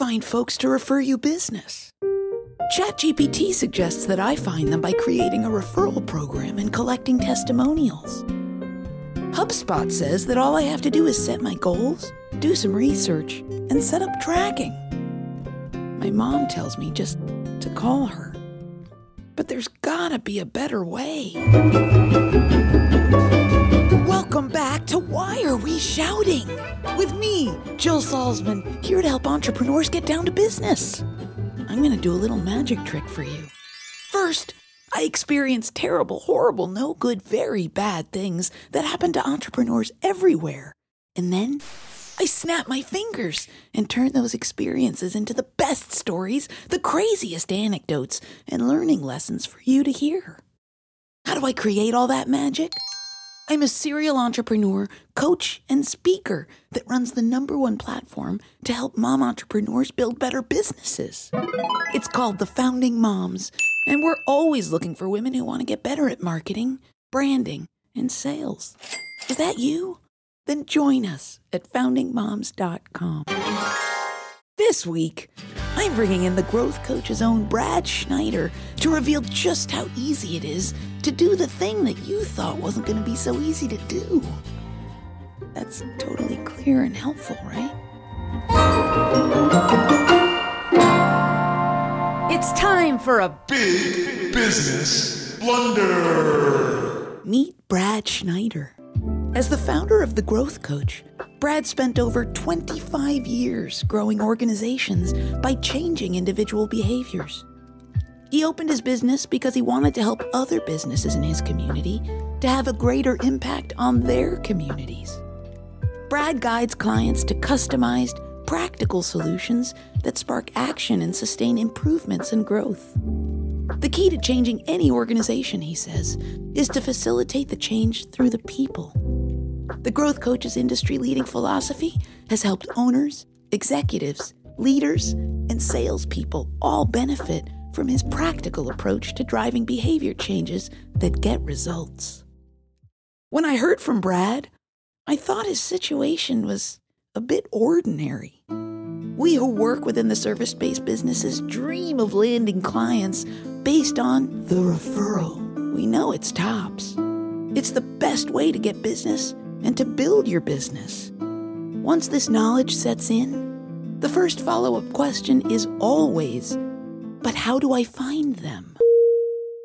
find folks to refer you business? ChatGPT suggests that I find them by creating a referral program and collecting testimonials. HubSpot says that all I have to do is set my goals, do some research, and set up tracking. My mom tells me just to call her. But there's gotta be a better way. Welcome back to Why Are We Shouting? With me, Jill Salzman, here to help entrepreneurs get down to business. I'm gonna do a little magic trick for you. First, I experienced terrible, horrible, no good, very bad things that happen to entrepreneurs everywhere. And then I snap my fingers and turn those experiences into the best stories, the craziest anecdotes, and learning lessons for you to hear. How do I create all that magic? I'm a serial entrepreneur, coach, and speaker that runs the number one platform to help mom entrepreneurs build better businesses. It's called The Founding Moms, and we're always looking for women who want to get better at marketing, branding, and sales. Is that you? Then join us at foundingmoms.com. This week, I'm bringing in the growth coach's own Brad Schneider to reveal just how easy it is to do the thing that you thought wasn't going to be so easy to do. That's totally clear and helpful, right? It's time for a Big Business Blunder. Meet Brad Schneider. As the founder of The Growth Coach, Brad spent over 25 years growing organizations by changing individual behaviors. He opened his business because he wanted to help other businesses in his community to have a greater impact on their communities. Brad guides clients to customized, practical solutions that spark action and sustain improvements and growth. The key to changing any organization, he says, is to facilitate the change through the people. The Growth Coach's industry leading philosophy has helped owners, executives, leaders, and salespeople all benefit from his practical approach to driving behavior changes that get results. When I heard from Brad, I thought his situation was a bit ordinary. We who work within the service based businesses dream of landing clients based on the referral. We know it's tops. It's the best way to get business and to build your business. Once this knowledge sets in, the first follow up question is always, but how do I find them?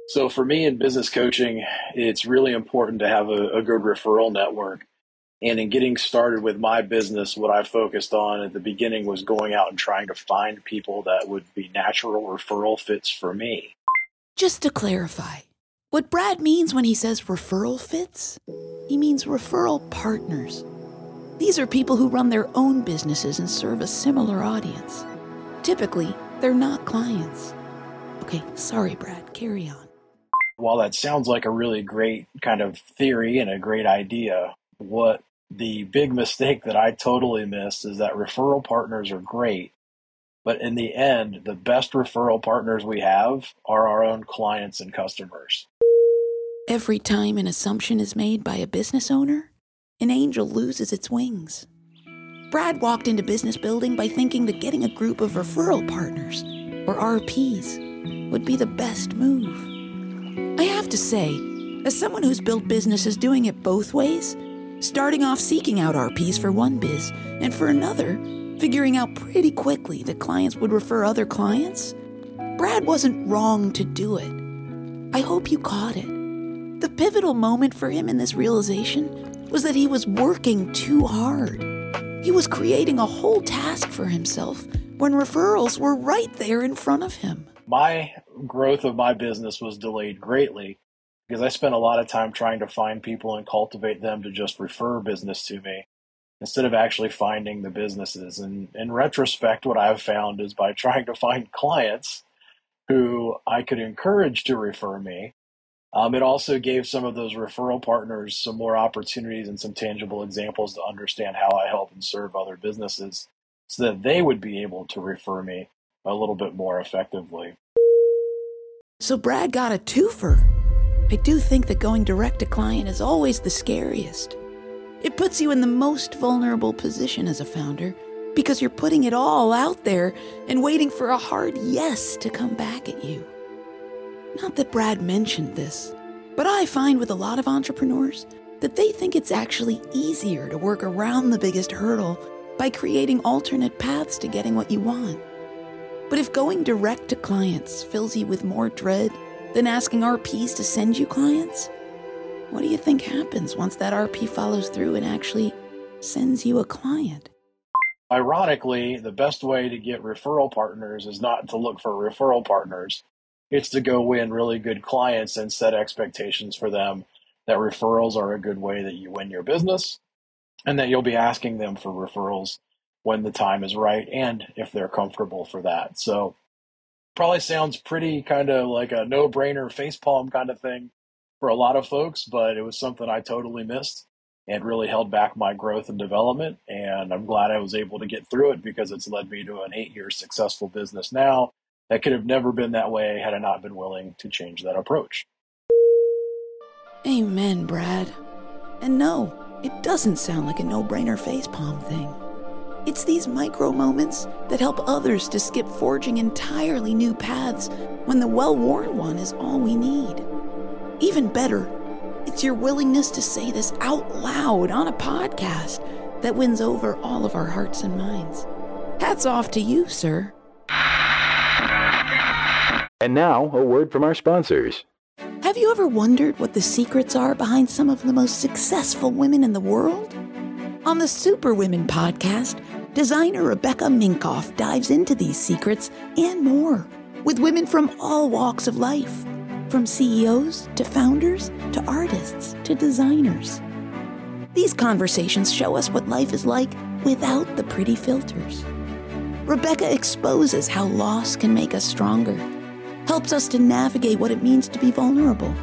So for me in business coaching, it's really important to have a, a, good referral network. And in getting started with my business, what I focused on at the beginning was going out and trying to find people that would be natural referral fits for me. Just to clarify, what Brad means when he says referral fits, he means referral partners. These are people who run their own businesses and serve a similar audience. Typically, they're not clients. Okay, sorry, Brad, carry on. While that sounds like a really great kind of theory and a great idea, what the big mistake that I totally missed is that referral partners are great, but in the end, the best referral partners we have are our own clients and customers. Every time an assumption is made by a business owner, an angel loses its wings. Brad walked into business building by thinking that getting a group of referral partners, or RPs, would be the best move. I have to say, as someone who's built businesses doing it both ways, starting off seeking out RPs for one biz and for another, figuring out pretty quickly that clients would refer other clients, Brad wasn't wrong to do it. I hope you caught it. The pivotal moment for him in this realization was that he was working too hard. He was creating a whole task for himself when referrals were right there in front of him. My growth of my business was delayed greatly because I spent a lot of time trying to find people and cultivate them to just refer business to me instead of actually finding the businesses. And in retrospect, what I've found is by trying to find clients who I could encourage to refer me, um, it also gave some of those referral partners some more opportunities and some tangible examples to understand how I help and serve other businesses so that they would be able to refer me a little bit more effectively. So Brad got a twofer. I do think that going direct to client is always the scariest. It puts you in the most vulnerable position as a founder because you're putting it all out there and waiting for a hard yes to come back at you. Not that Brad mentioned this, but I find with a lot of entrepreneurs that they think it's actually easier to work around the biggest hurdle by creating alternate paths to getting what you want. But if going direct to clients fills you with more dread than asking RPs to send you clients, what do you think happens once that RP follows through and actually sends you a client? Ironically, the best way to get referral partners is not to look for referral partners. It's to go win really good clients and set expectations for them that referrals are a good way that you win your business and that you'll be asking them for referrals when the time is right and if they're comfortable for that. So probably sounds pretty kind of like a no-brainer facepalm kind of thing for a lot of folks, but it was something I totally missed and really held back my growth and development. And I'm glad I was able to get through it because it's led me to an eight year successful business now that could have never been that way had I not been willing to change that approach. Amen, Brad. And no, it doesn't sound like a no brainer facepalm thing. It's these micro moments that help others to skip forging entirely new paths when the well worn one is all we need. Even better, it's your willingness to say this out loud on a podcast that wins over all of our hearts and minds. Hats off to you, sir. And now, a word from our sponsors. Have you ever wondered what the secrets are behind some of the most successful women in the world? On the Super Women podcast, designer Rebecca Minkoff dives into these secrets and more with women from all walks of life, from CEOs to founders to artists to designers. These conversations show us what life is like without the pretty filters. Rebecca exposes how loss can make us stronger helps us to navigate what it means to be vulnerable,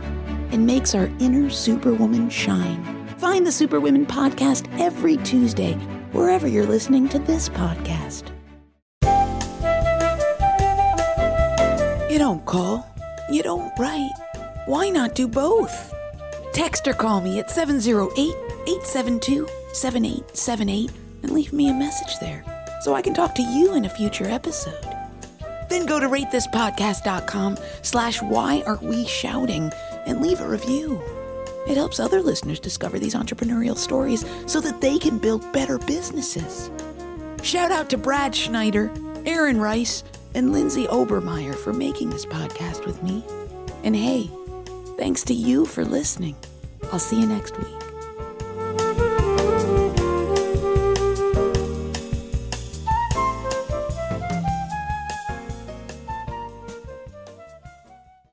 and makes our inner superwoman shine. Find the Superwomen podcast every Tuesday, wherever you're listening to this podcast. You don't call, you don't write. Why not do both? Text or call me at 708 872 7878 and leave me a message there so I can talk to you in a future episode. Then go to ratethispodcast.com slash why are we shouting and leave a review. It helps other listeners discover these entrepreneurial stories so that they can build better businesses. Shout out to Brad Schneider, Aaron Rice, and Lindsay Obermeyer for making this podcast with me. And hey, thanks to you for listening. I'll see you next week.